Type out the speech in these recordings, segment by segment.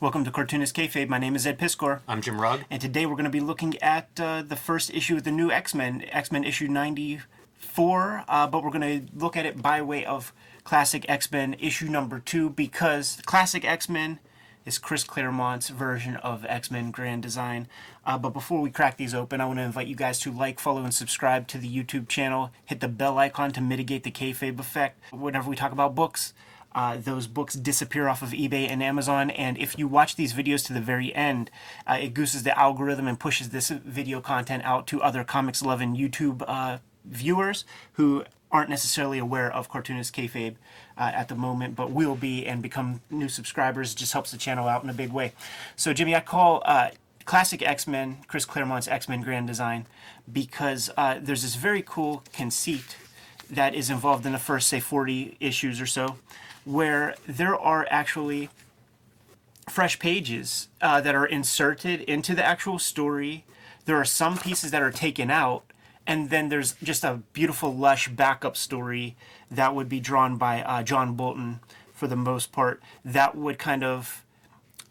Welcome to Cartoonist Kayfabe. My name is Ed Piskor. I'm Jim Rugg. And today we're going to be looking at uh, the first issue of the new X Men, X Men issue 94, uh, but we're going to look at it by way of Classic X Men issue number two because Classic X Men is Chris Claremont's version of X Men Grand Design. Uh, but before we crack these open, I want to invite you guys to like, follow, and subscribe to the YouTube channel. Hit the bell icon to mitigate the kayfabe effect. Whenever we talk about books, uh, those books disappear off of eBay and Amazon. And if you watch these videos to the very end, uh, it gooses the algorithm and pushes this video content out to other Comics Loving YouTube uh, viewers who aren't necessarily aware of Cartoonist Kayfabe uh, at the moment, but will be and become new subscribers. It just helps the channel out in a big way. So, Jimmy, I call uh, classic X Men, Chris Claremont's X Men Grand Design, because uh, there's this very cool conceit that is involved in the first, say, 40 issues or so where there are actually fresh pages uh, that are inserted into the actual story. There are some pieces that are taken out, and then there's just a beautiful, lush backup story that would be drawn by uh, John Bolton for the most part. That would kind of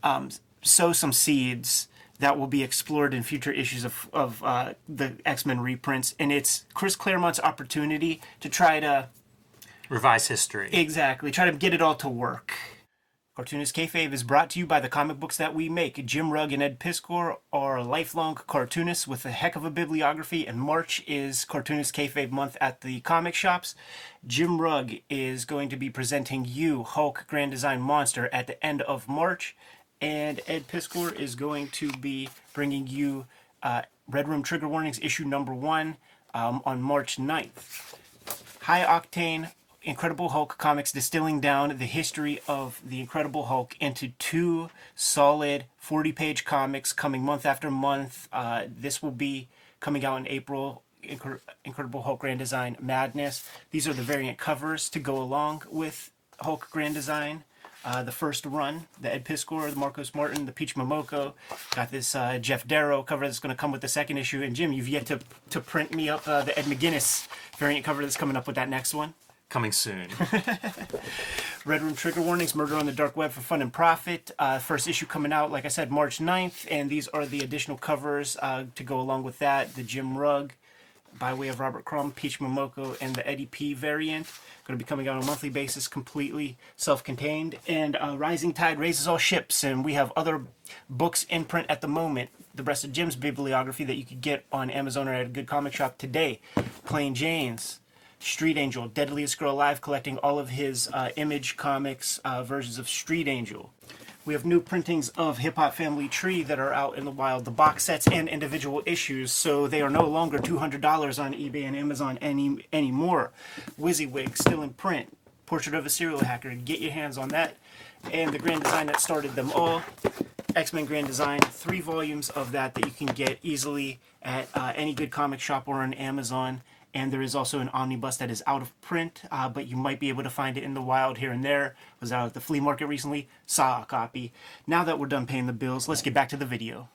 um, sow some seeds that will be explored in future issues of, of uh, the X Men reprints. And it's Chris Claremont's opportunity to try to Revise history. Exactly. Try to get it all to work. Cartoonist Kayfabe is brought to you by the comic books that we make. Jim Rugg and Ed Piskor are lifelong cartoonists with a heck of a bibliography, and March is Cartoonist Kayfabe month at the comic shops. Jim Rugg is going to be presenting you Hulk Grand Design Monster at the end of March, and Ed Piskor is going to be bringing you uh, Red Room Trigger Warnings issue number one um, on March 9th. High octane Incredible Hulk comics distilling down the history of the Incredible Hulk into two solid 40 page comics coming month after month. Uh, this will be coming out in April. Incre- Incredible Hulk Grand Design Madness. These are the variant covers to go along with Hulk Grand Design. Uh, the first run, the Ed Piskor, the Marcos Martin, the Peach Momoko. Got this uh, Geof Darrow cover that's going to come with the second issue. And Jim, you've yet to, to print me up uh, the Ed McGuinness variant cover that's coming up with that next one coming soon. Red Room Trigger Warnings, Murder on the Dark Web for Fun and Profit. Uh, first issue coming out, like I said, March 9th. And these are the additional covers uh, to go along with that. The Jim Rugg by way of Robert Crumb, Peach Momoko, and the Eddie P variant. Going to be coming out on a monthly basis, completely self contained. And uh, Rising Tide raises all ships. And we have other books in print at the moment. The rest of Jim's bibliography that you could get on Amazon or at a good comic shop today. Plain Jane's. Street Angel, Deadliest Girl Alive, collecting all of his uh, Image Comics uh, versions of Street Angel. We have new printings of Hip Hop Family Tree that are out in the wild, the box sets and individual issues, so they are no longer $200 on eBay and Amazon any anymore. Wizzywig, still in print. Portrait of a Serial Hacker, get your hands on that. And the grand design that started them all. X Men Grand Design, three volumes of that that you can get easily at uh, any good comic shop or on Amazon and there is also an omnibus that is out of print, uh, but you might be able to find it in the wild here and there. Was out at the flea market recently, saw a copy. Now that we're done paying the bills, let's get back to the video.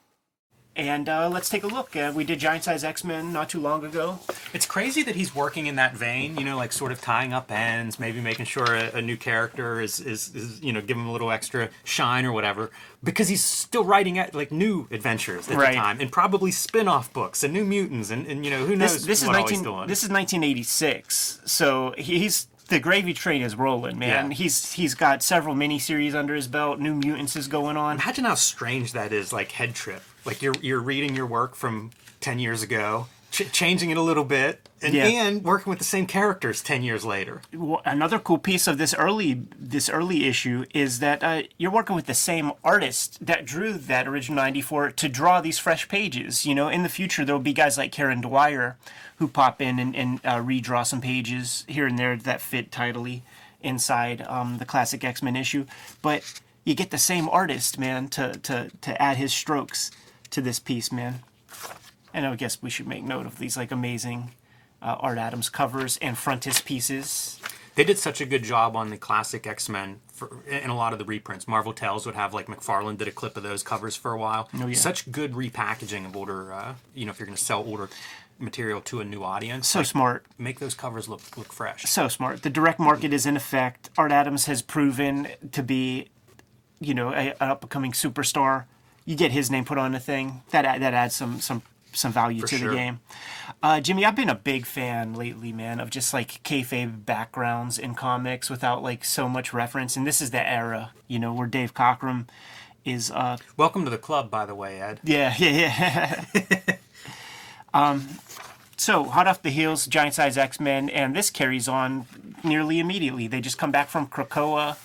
And uh, let's take a look. Uh, we did Giant Size X Men not too long ago. It's crazy that he's working in that vein, you know, like sort of tying up ends, maybe making sure a, a new character is, is, is, you know, give him a little extra shine or whatever, because he's still writing at, like new adventures at right. the time, and probably spin off books and New Mutants, and, and you know, who knows this, this is 19, This is 1986, so he's the gravy train is rolling, man. Yeah. He's he's got several miniseries under his belt. New Mutants is going on. Imagine how strange that is, like head trip. Like you're you're reading your work from ten years ago, ch- changing it a little bit, and, yeah. and working with the same characters ten years later. Well, another cool piece of this early this early issue is that uh, you're working with the same artist that drew that original '94 to draw these fresh pages. You know, in the future there will be guys like Kieron Dwyer who pop in and, and uh, redraw some pages here and there that fit tidily inside um, the classic X Men issue, but you get the same artist, man, to to to add his strokes to this piece, man. And I guess we should make note of these like amazing uh, Art Adams covers and frontispieces. They did such a good job on the classic X Men in a lot of the reprints. Marvel Tales would have like McFarlane did a clip of those covers for a while. Oh, yeah. Such good repackaging of older, uh, you know, if you're going to sell older material to a new audience. So like, smart. Make those covers look look fresh. So smart. The direct market is in effect. Art Adams has proven to be you know, a, an up and coming superstar, you get his name put on the thing. That that adds some some some value to sure. the game. Uh, Jimmy, I've been a big fan lately, man, of just like kayfabe backgrounds in comics without like so much reference. And this is the era, you know, where Dave Cockrum is uh, Welcome to the club, by the way, Ed. yeah, yeah, yeah. um, so hot off the heels, giant size X Men, and this carries on nearly immediately. They just come back from Krakoa,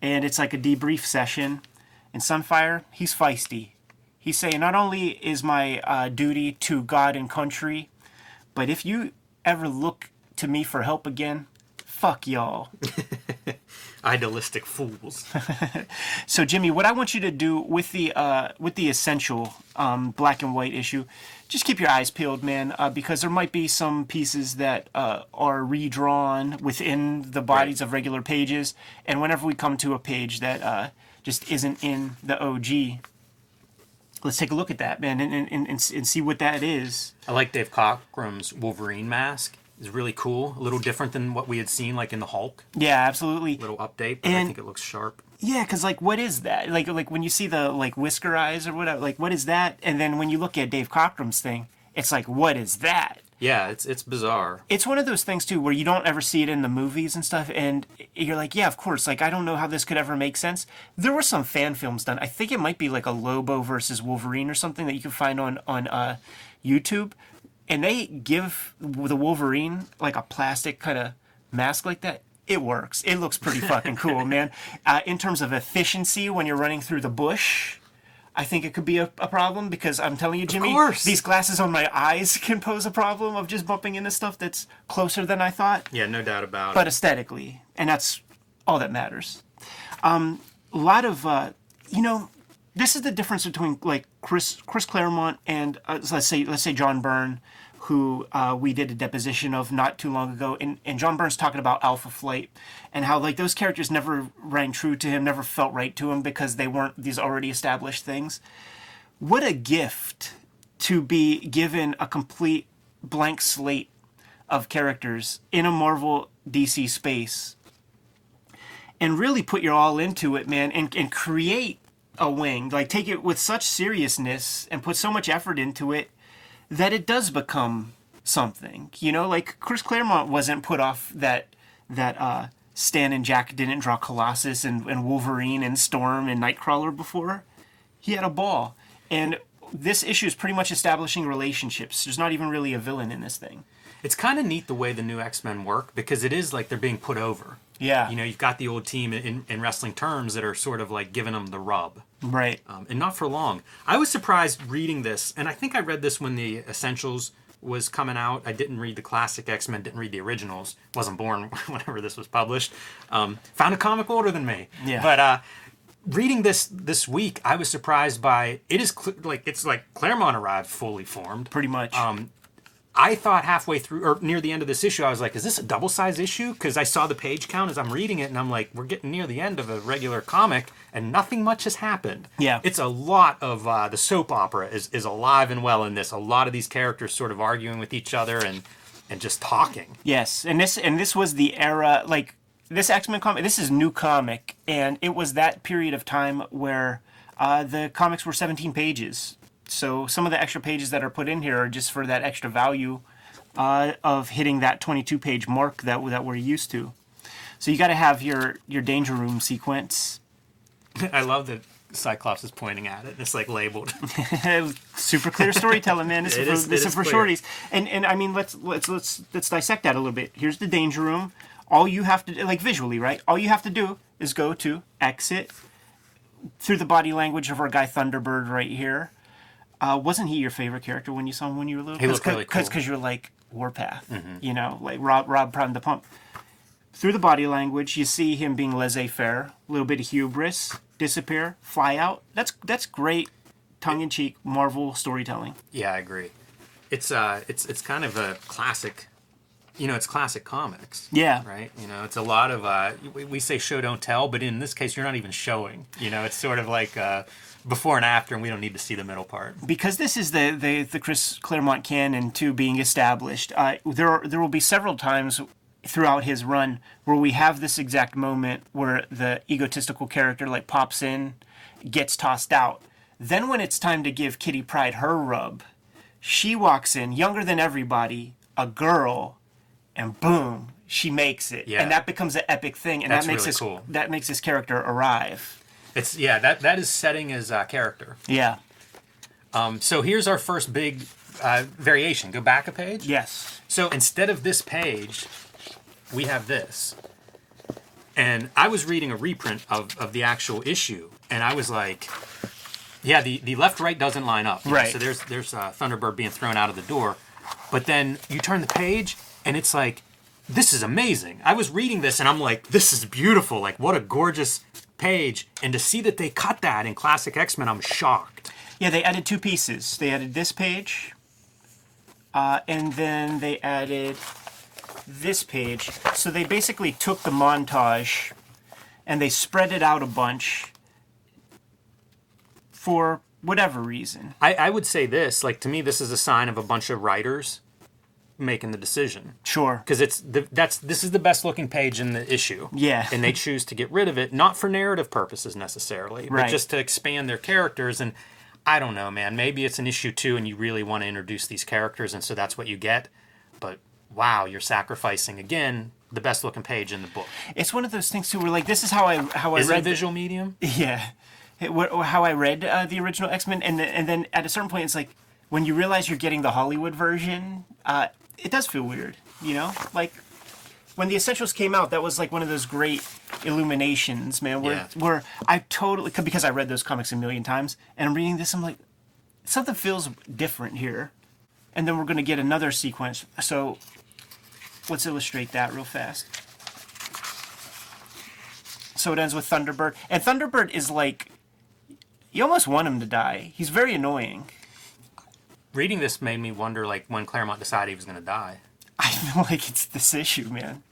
and it's like a debrief session. And Sunfire, he's feisty. He's saying, not only is my uh, duty to God and country, but if you ever look to me for help again, fuck y'all. Idealistic fools. So Jimmy, what I want you to do with the uh, with the essential um, black and white issue, just keep your eyes peeled, man, uh, because there might be some pieces that uh, are redrawn within the bodies of regular pages, and whenever we come to a page that uh, just isn't in the OG, let's take a look at that, man, and and, and, and see what that is. I like Dave Cockrum's Wolverine mask. It's really cool. A little different than what we had seen, like in the Hulk. Yeah, absolutely. Little update, but I think it looks sharp. Yeah, because like, what is that? Like, like when you see the like whisker eyes or whatever, like, what is that? And then when you look at Dave Cockrum's thing, it's like, what is that? Yeah, it's it's bizarre. It's one of those things too where you don't ever see it in the movies and stuff, and you're like, yeah, of course. Like, I don't know how this could ever make sense. There were some fan films done. I think it might be like a Lobo versus Wolverine or something that you can find on on uh, YouTube, and they give the Wolverine like a plastic kind of mask like that. It works. It looks pretty fucking cool, man. Uh, in terms of efficiency, when you're running through the bush, I think it could be a, a problem because I'm telling you, Jimmy, these glasses on my eyes can pose a problem of just bumping into stuff that's closer than I thought, Yeah, no doubt about but it. But aesthetically, and that's all that matters. Um, a lot of, uh, you know, this is the difference between like Chris Chris Claremont and uh, let's say let's say John Byrne, who uh, we did a deposition of not too long ago, and, and John Byrne's talking about Alpha Flight and how like those characters never rang true to him, never felt right to him because they weren't these already established things. What a gift to be given a complete blank slate of characters in a Marvel DC space and really put your all into it, man, and, and create a wing. Like take it with such seriousness and put so much effort into it that it does become something. You know, like Chris Claremont wasn't put off that that uh Stan and Jack didn't draw Colossus and, and Wolverine and Storm and Nightcrawler before. He had a ball. And this issue is pretty much establishing relationships. There's not even really a villain in this thing. It's kind of neat the way the new X Men work because it is like they're being put over. Yeah. You know, you've got the old team in, in wrestling terms that are sort of like giving them the rub. Right. um, and not for long. I was surprised reading this, and I think I read this when the Essentials was coming out. I didn't read the classic X Men, didn't read the originals. wasn't born whenever this was published. Um, found a comic older than me. Yeah. But uh, reading this this week, I was surprised by it is cl- like it's like Claremont arrived fully formed. Pretty much. Um, I thought halfway through or near the end of this issue, I was like, is this a double size issue? Because I saw the page count as I'm reading it, and I'm like, we're getting near the end of a regular comic, and nothing much has happened. Yeah. It's a lot of uh, the soap opera is, is alive and well in this. A lot of these characters sort of arguing with each other and and just talking. Yes, and this and this was the era like this X Men comic. This is new comic, and it was that period of time where uh, the comics were 17 pages. So some of the extra pages that are put in here are just for that extra value uh, of hitting that 22 page mark that that we're used to. So you got to have your your danger room sequence. I love that Cyclops is pointing at it. And It's like labeled. Super clear storytelling, man. This It is for, is- this it is is for clear. shorties. And and I mean, let's let's let's let's dissect that a little bit. Here's the danger room. All you have to like visually, right? All you have to do is go to exit through the body language of our guy Thunderbird right here. Uh, wasn't he your favorite character when you saw him when you were little? He looked really Because cool. you're like Warpath, you know, like Rob Rob Prime the Pump. Through the body language, you see him being laissez-faire, a little bit of hubris, disappear, fly out. That's that's great, tongue-in-cheek Marvel storytelling. yeah, I agree. It's uh, it's it's kind of a classic. You know, it's classic comics. Yeah. Right. You know, it's a lot of uh, we, we say show don't tell, but in this case, you're not even showing. You know, it's sort of like uh, before and after, and we don't need to see the middle part. because this is the the, the Chris Claremont canon too being established. Uh, there are, there will be several times throughout his run where we have this exact moment where the egotistical character like pops in, gets tossed out. Then when it's time to give Kitty Pryde her rub, she walks in, younger than everybody, a girl, and boom, she makes it. Yeah. And that becomes an epic thing, and That's that makes really this cool. that makes this character arrive. It's yeah, that that is setting his uh, character. Yeah. Um, so here's our first big uh, variation. Go back a page. Yes. So instead of this page, we have this. And I was reading a reprint of, of the actual issue, and I was like, yeah, the, the left right doesn't line up. Right. So there's there's uh, Thunderbird being thrown out of the door, but then you turn the page, and it's like, this is amazing. I was reading this, and I'm like, this is beautiful. Like, what a gorgeous page. And to see that they cut that in classic X Men, I'm shocked. Yeah, they added two pieces. They added this page, uh, and then they added this page. So they basically took the montage and they spread it out a bunch for whatever reason. I, I would say this, like to me, this is a sign of a bunch of writers making the decision Sure. because it's the, that's this is the best looking page in the issue. Yeah. and they choose to get rid of it, not for narrative purposes necessarily, but Right. just to expand their characters. And I don't know, man. Maybe it's an issue two, and you really want to introduce these characters, and so that's what you get. But wow, you're sacrificing again the best looking page in the book. It's one of those things too, where like this is how I how I Is it a read. the- visual medium? Yeah, it, what, how I read uh, the original X Men, and then, and then at a certain point, it's like when you realize you're getting the Hollywood version, uh, it does feel weird. You know, like when the Essentials came out, that was like one of those great illuminations, man. Where Yeah. where I totally because I read those comics a million times, and I'm reading this, I'm like, something feels different here, and then we're gonna get another sequence. So let's illustrate that real fast. So it ends with Thunderbird. And Thunderbird is like you almost want him to die. He's very annoying. Reading this made me wonder, like when Claremont decided he was going to die. I feel like it's this issue, man.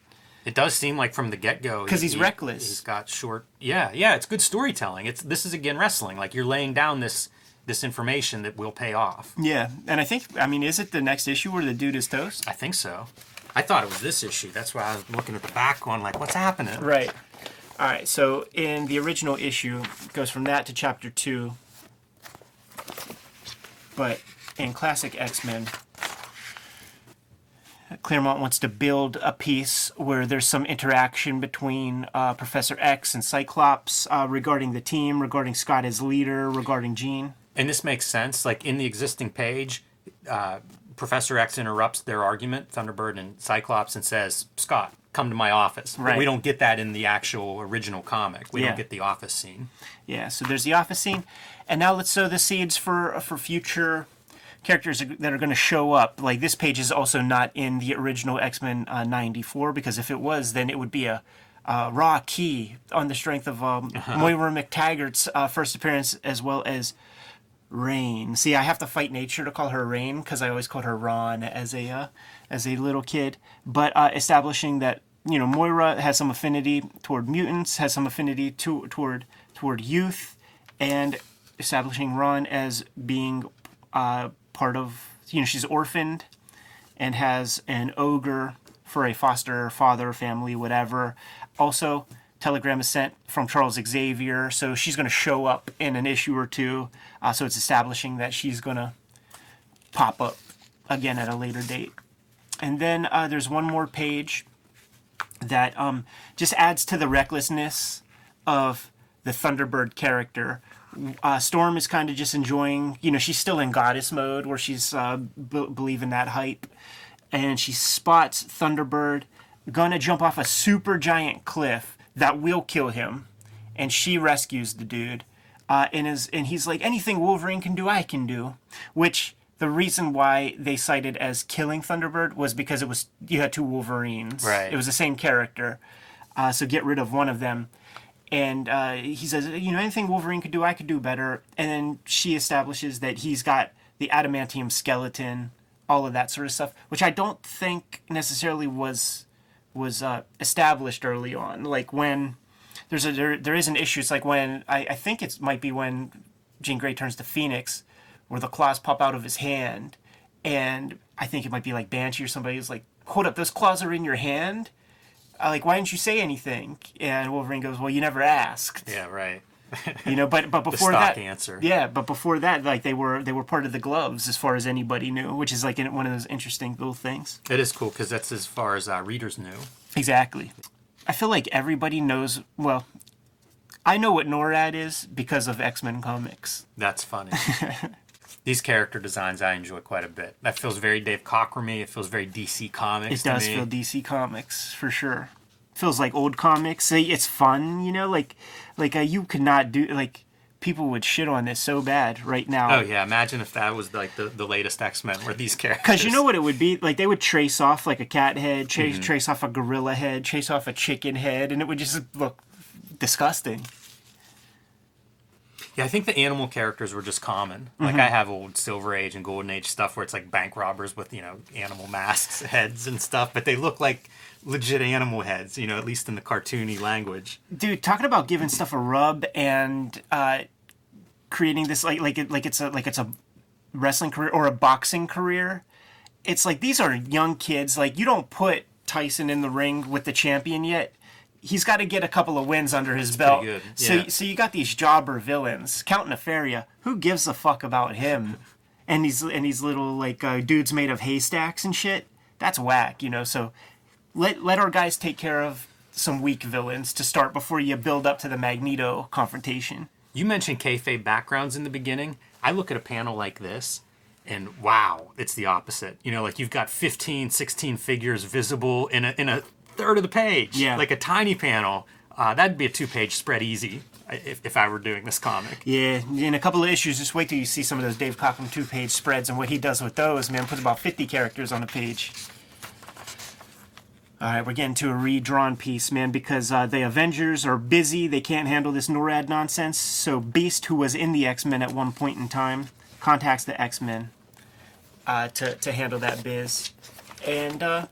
It does seem like from the get go 'Cause he's reckless. He's got short. Yeah, yeah. It's good storytelling. It's this is again wrestling. Like you're laying down this this information that will pay off. Yeah, and I think I mean, is it the next issue where the dude is toast? I think so. I thought it was this issue. That's why I was looking at the back, going like, "What's happening?" Right. All right. So in the original issue, it goes from that to chapter two. But in classic X Men, Claremont wants to build a piece where there's some interaction between uh, Professor X and Cyclops uh, regarding the team, regarding Scott as leader, regarding Jean. And this makes sense. Like in the existing page, uh, Professor X interrupts their argument, Thunderbird and Cyclops, and says, "Scott, come to my office." But Right. we don't get that in the actual original comic. We Yeah. don't get the office scene. Yeah, so there's the office scene, and now let's sow the seeds for for future characters that are going to show up. Like this page is also not in the original X Men uh, '94 because if it was, then it would be a. Uh, raw key on the strength of um, Moira MacTaggert's uh, first appearance, as well as Rahne. See, I have to fight nature to call her Rahne because I always called her Ron as a uh, as a little kid. But uh, establishing that you know Moira has some affinity toward mutants, has some affinity to, toward toward youth, and establishing Ron as being uh, part of you know she's orphaned and has an ogre for a foster father family whatever. Also, telegram is sent from Charles Xavier, so she's going to show up in an issue or two. Uh, so it's establishing that she's going to pop up again at a later date. And then uh, there's one more page that um, just adds to the recklessness of the Thunderbird character. Uh, Storm is kind of just enjoying, you know, she's still in goddess mode where she's uh, b- believing that hype. And she spots Thunderbird gonna jump off a super giant cliff that will kill him. And she rescues the dude. Uh, and, is, and he's like, anything Wolverine can do, I can do. Which the reason why they cited as killing Thunderbird was because it was you had two Wolverines. Right. It was the same character. Uh, so get rid of one of them. And uh, he says, you know, anything Wolverine could do, I could do better. And then she establishes that he's got the adamantium skeleton, all of that sort of stuff, which I don't think necessarily was was uh, established early on. Like when there's a there, there is an issue. It's like when I, I think it might be when Jean Grey turns to Phoenix, where the claws pop out of his hand, and I think it might be like Banshee or somebody who's like, "Hold up, those claws are in your hand," like why didn't you say anything? And Wolverine goes, well, you never asked. Yeah, right. You know, but but before stock that, answer. yeah, but before that, like they were they were part of the gloves as far as anybody knew, which is like in- one of those interesting little things. It is cool because that's as far as uh, readers knew. Exactly. I feel like everybody knows. Well, I know what NORAD is because of X Men comics. That's funny. These character designs I enjoy quite a bit. That feels very Dave Cockramy. It feels very DC Comics. It does feel DC Comics for sure. Feels like old comics. It's fun, you know. Like, like uh, you could not do like people would shit on this so bad right now. Oh yeah, imagine if that was like the, the latest X Men were these characters. Because you know what it would be? Like they would trace off like a cat head, trace Mm-hmm. trace off a gorilla head, trace off a chicken head, and it would just look disgusting. Yeah, I think the animal characters were just common. Mm-hmm. Like I have old Silver Age and Golden Age stuff where it's like bank robbers with you know animal masks, heads, and stuff, but they look like legit animal heads. You know, at least in the cartoony language. Dude, talking about giving stuff a rub and uh, creating this like like it like it's a like it's a wrestling career or a boxing career. It's like these are young kids. Like you don't put Tyson in the ring with the champion yet. He's got to get a couple of wins under his belt. good, So so you got these jobber villains. Count Nefaria. Who gives a fuck about him? And these and these little like uh, dudes made of haystacks and shit. That's whack, you know. So let let our guys take care of some weak villains to start before you build up to the Magneto confrontation. You mentioned kayfabe backgrounds in the beginning. I look at a panel like this, and wow, it's the opposite. You know, like you've got 15, 16 figures visible in a in a third of the page. Yeah. like a tiny panel. Uh, that'd be a two-page spread easy if, if I were doing this comic. Yeah, in a couple of issues, just wait till you see some of those Dave Cockrum two-page spreads and what he does with those. Man, puts about fifty characters on a page. All right, we're getting to a redrawn piece, man, because uh, the Avengers are busy. They can't handle this NORAD nonsense. So Beast, who was in the X-Men at one point in time, contacts the X-Men uh, to to handle that biz, and uh,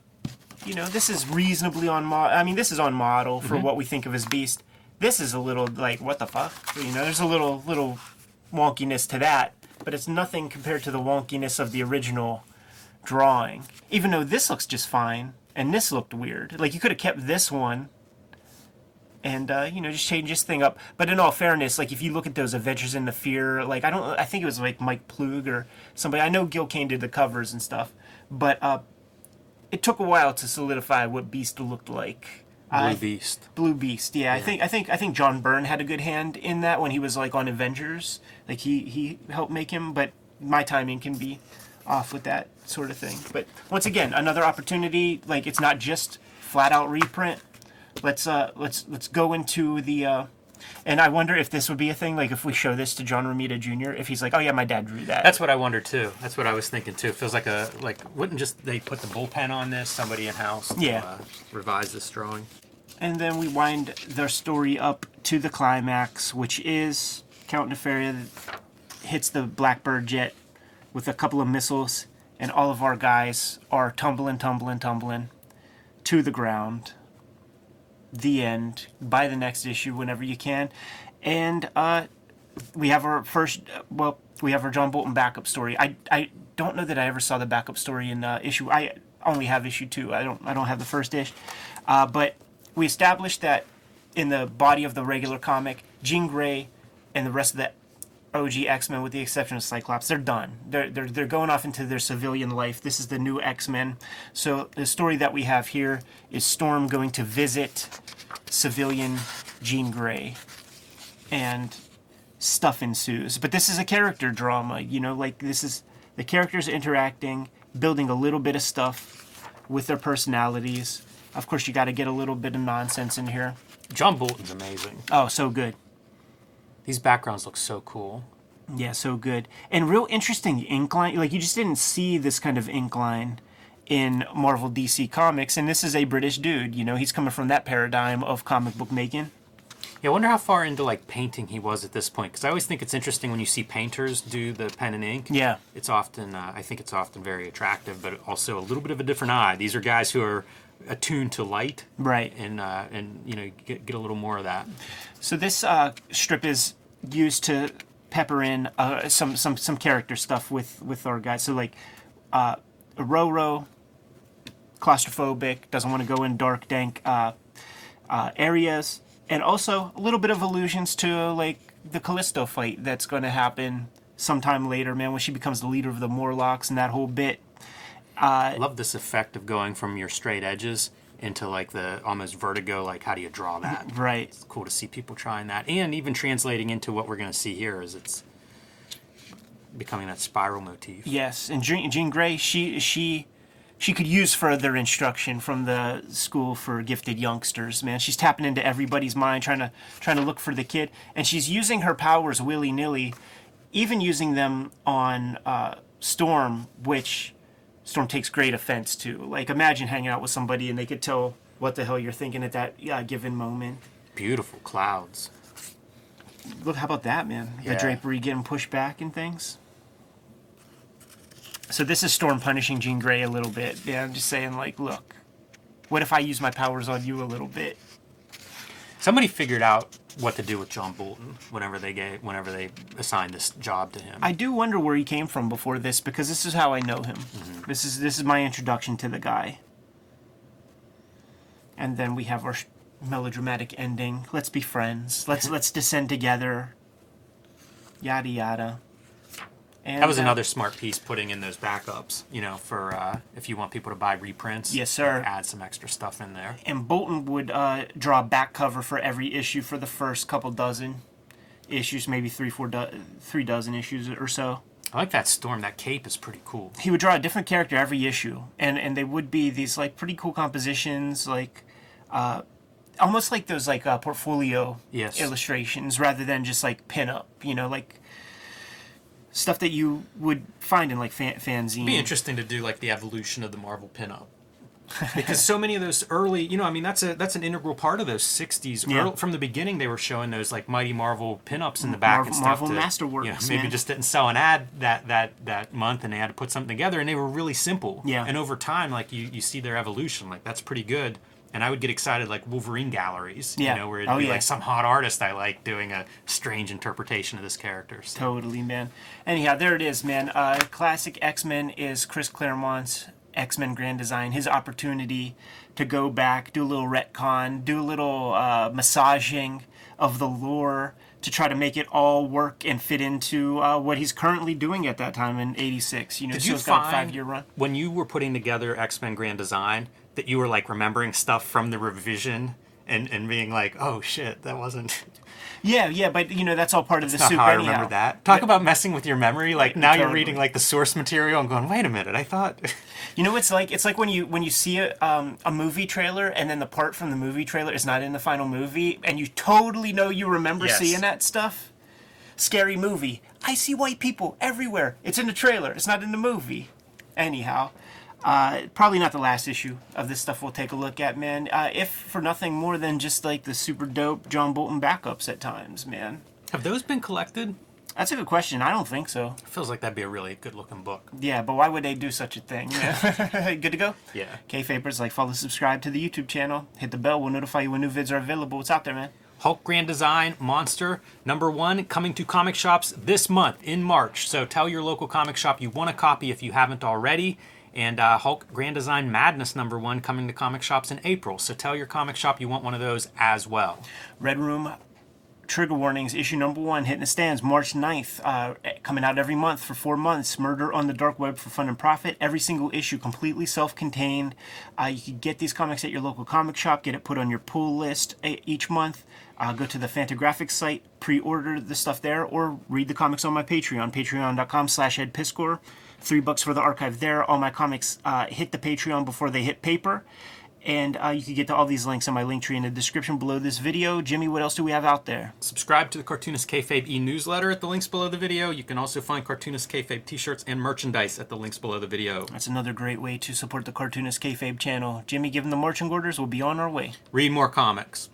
you know this is reasonably on model. I mean, this is on model for what we think of as Beast. This is a little like what the fuck, you know. There's a little little wonkiness to that, but it's nothing compared to the wonkiness of the original drawing. Even though this looks just fine, and this looked weird. Like you could have kept this one. And uh, you know, just change this thing up. But in all fairness, like if you look at those Adventures in the Fear, like I don't, I think it was like Mike Ploog or somebody. I know Gil Kane did the covers and stuff, but uh, it took a while to solidify what Beast looked like. Blue I- Beast. Blue Beast, yeah, I think I think I think John Byrne had a good hand in that when he was like on Avengers. Like he he helped make him, but my timing can be off with that sort of thing. But once again, another opportunity. Like it's not just flat out reprint. Let's uh let's let's go into the uh and I wonder if this would be a thing, like if we show this to John Romita Jr., if he's like, Oh yeah, my dad drew that. That's what I wonder too. That's what I was thinking too. It feels like a like wouldn't just they put the bullpen on this? Somebody in house. Yeah. Uh, revise this drawing. And then we wind their story up to the climax, which is Count Nefaria hits the Blackbird jet with a couple of missiles, and all of our guys are tumbling, tumbling, tumbling to the ground. The end. Buy the next issue whenever you can. And uh, we have our first, well, we have our John Bolton backup story. I, I don't know that I ever saw the backup story in uh, issue. I only have issue two. I don't I don't have the first ish. Uh, but we established that in the body of the regular comic, Jean Grey and the rest of the OG X Men, with the exception of Cyclops, they're done. They're, they're, they're going off into their civilian life. This is the new X Men. So the story that we have here is Storm going to visit civilian Jean Grey. And stuff ensues. But this is a character drama, you know, like this is the characters interacting, building a little bit of stuff with their personalities. Of course, you got to get a little bit of nonsense in here. John Bolton's amazing. Oh, so good. These backgrounds look so cool. Yeah, so good. And real interesting ink line. Like, you just didn't see this kind of ink line in Marvel DC Comics. And this is a British dude, you know, he's coming from that paradigm of comic book making. Yeah, I wonder how far into like painting he was at this point. Because I always think it's interesting when you see painters do the pen and ink. Yeah. it's often uh, I think it's often very attractive, but also a little bit of a different eye. These are guys who are attuned to light, Right. and uh, and you know get, get a little more of that. So this uh, strip is used to pepper in uh, some some some character stuff with with our guys. So like uh, Roro, claustrophobic, doesn't want to go in dark, dank uh, uh, areas, and also a little bit of allusions to like the Callisto fight that's going to happen sometime later, man, when she becomes the leader of the Morlocks and that whole bit. I love this effect of going from your straight edges into like the almost vertigo. Like, how do you draw that? Right. It's cool to see people trying that, and even translating into what we're going to see here is it's becoming that spiral motif. Yes, and Jean, Jean Grey, she she she could use further instruction from the school for gifted youngsters. Man, she's tapping into everybody's mind, trying to trying to look for the kid, and she's using her powers willy nilly, even using them on uh, Storm, which Storm takes great offense to. Like, imagine hanging out with somebody and they could tell what the hell you're thinking at that uh, given moment. Beautiful clouds. Look, how about that, man? The Yeah. drapery getting pushed back and things. So this is Storm punishing Jean Grey a little bit. Yeah, I'm just saying, like, look, what if I use my powers on you a little bit? Somebody figured out what to do with John Bolton whenever they gave, whenever they assigned this job to him. I do wonder where he came from before this because this is how I know him. Mm-hmm. This is this is my introduction to the guy. And then we have our melodramatic ending. Let's be friends. Let's let's descend together. Yada yada. And that was uh, another smart piece, putting in those backups. You know, for uh, if you want people to buy reprints. Yes, sir. add some extra stuff in there. and Bolton would uh, draw a back cover for every issue for the first couple dozen issues, maybe three, four, do- three dozen issues or so. I like that storm. That cape is pretty cool. He would draw a different character every issue, and and they would be these like pretty cool compositions, like uh, almost like those like uh, portfolio Yes. illustrations, rather than just like pin up, you know, like stuff that you would find in like fan- fanzine. It'd be interesting to do like the evolution of the Marvel pinup. because so many of those early, you know, I mean, that's a that's an integral part of those '60s. Yeah. Earl- from the beginning, they were showing those like Mighty Marvel pinups in the back Marvel- and stuff. Marvel to, Masterworks, you know, maybe man. just didn't sell an ad that that that month, and they had to put something together, and they were really simple. Yeah. And over time, like you you see their evolution. Like that's pretty good. And I would get excited like Wolverine galleries, Yeah. you know, where it'd Oh, be yeah. like some hot artist I like doing a strange interpretation of this character. So. Totally, man. Anyhow, there it is, man. Uh, classic X Men is Chris Claremont's X Men Grand Design. His opportunity to go back, do a little retcon, do a little uh, massaging of the lore to try to make it all work and fit into uh, what he's currently doing at that time in '86. You know, Did so you it's got a five-year run. when you were putting together X Men Grand Design that you were like remembering stuff from the revision and, and being like, oh shit, that wasn't Yeah, yeah, but you know that's all part of the not soup how I anyhow. remember that. Talk about messing with your memory. Like now you're reading like the source material and going, wait a minute, I thought You know, it's like it's like when you when you see a um, a movie trailer and then the part from the movie trailer is not in the final movie, and you totally know you remember Yes. seeing that stuff. Scary movie. I see white people everywhere. It's in the trailer. It's not in the movie. Anyhow, uh, probably not the last issue of this stuff we'll take a look at, man. Uh, if for nothing more than just like the super dope John Bolton backups at times, man. have those been collected? That's a good question. I don't think so. It Feels like that'd be a really good looking book. Yeah, but why would they do such a thing? Yeah. good to go? Yeah. Kayfabers, like, follow, subscribe to the YouTube channel. Hit the bell. We'll notify you when new vids are available. What's out there, man? Hulk Grand Design Monster number one coming to comic shops this month in March. So tell your local comic shop you want a copy if you haven't already. And uh, Hulk Grand Design Madness number one coming to comic shops in April. So tell your comic shop you want one of those as well. Red Room Trigger Warnings, issue number one, hitting the stands March 9th. Uh, coming out every month for four months. Murder on the Dark Web for Fun and Profit. Every single issue completely self contained. Uh, you can get these comics at your local comic shop, get it put on your pull list uh, each month. Uh, go to the Fantagraphics site, pre-order the stuff there, or read the comics on my Patreon, patreon.com slash edpiskor. Three bucks for the archive there. All my comics uh, hit the Patreon before they hit paper. And uh, you can get to all these links on my link tree in the description below this video. Jimmy, what else do we have out there? Subscribe to the Cartoonist Kayfabe e-newsletter at the links below the video. You can also find Cartoonist Kayfabe t-shirts and merchandise at the links below the video. That's another great way to support the Cartoonist Kayfabe channel. Jimmy, given the marching orders. We'll be on our way. Read more comics.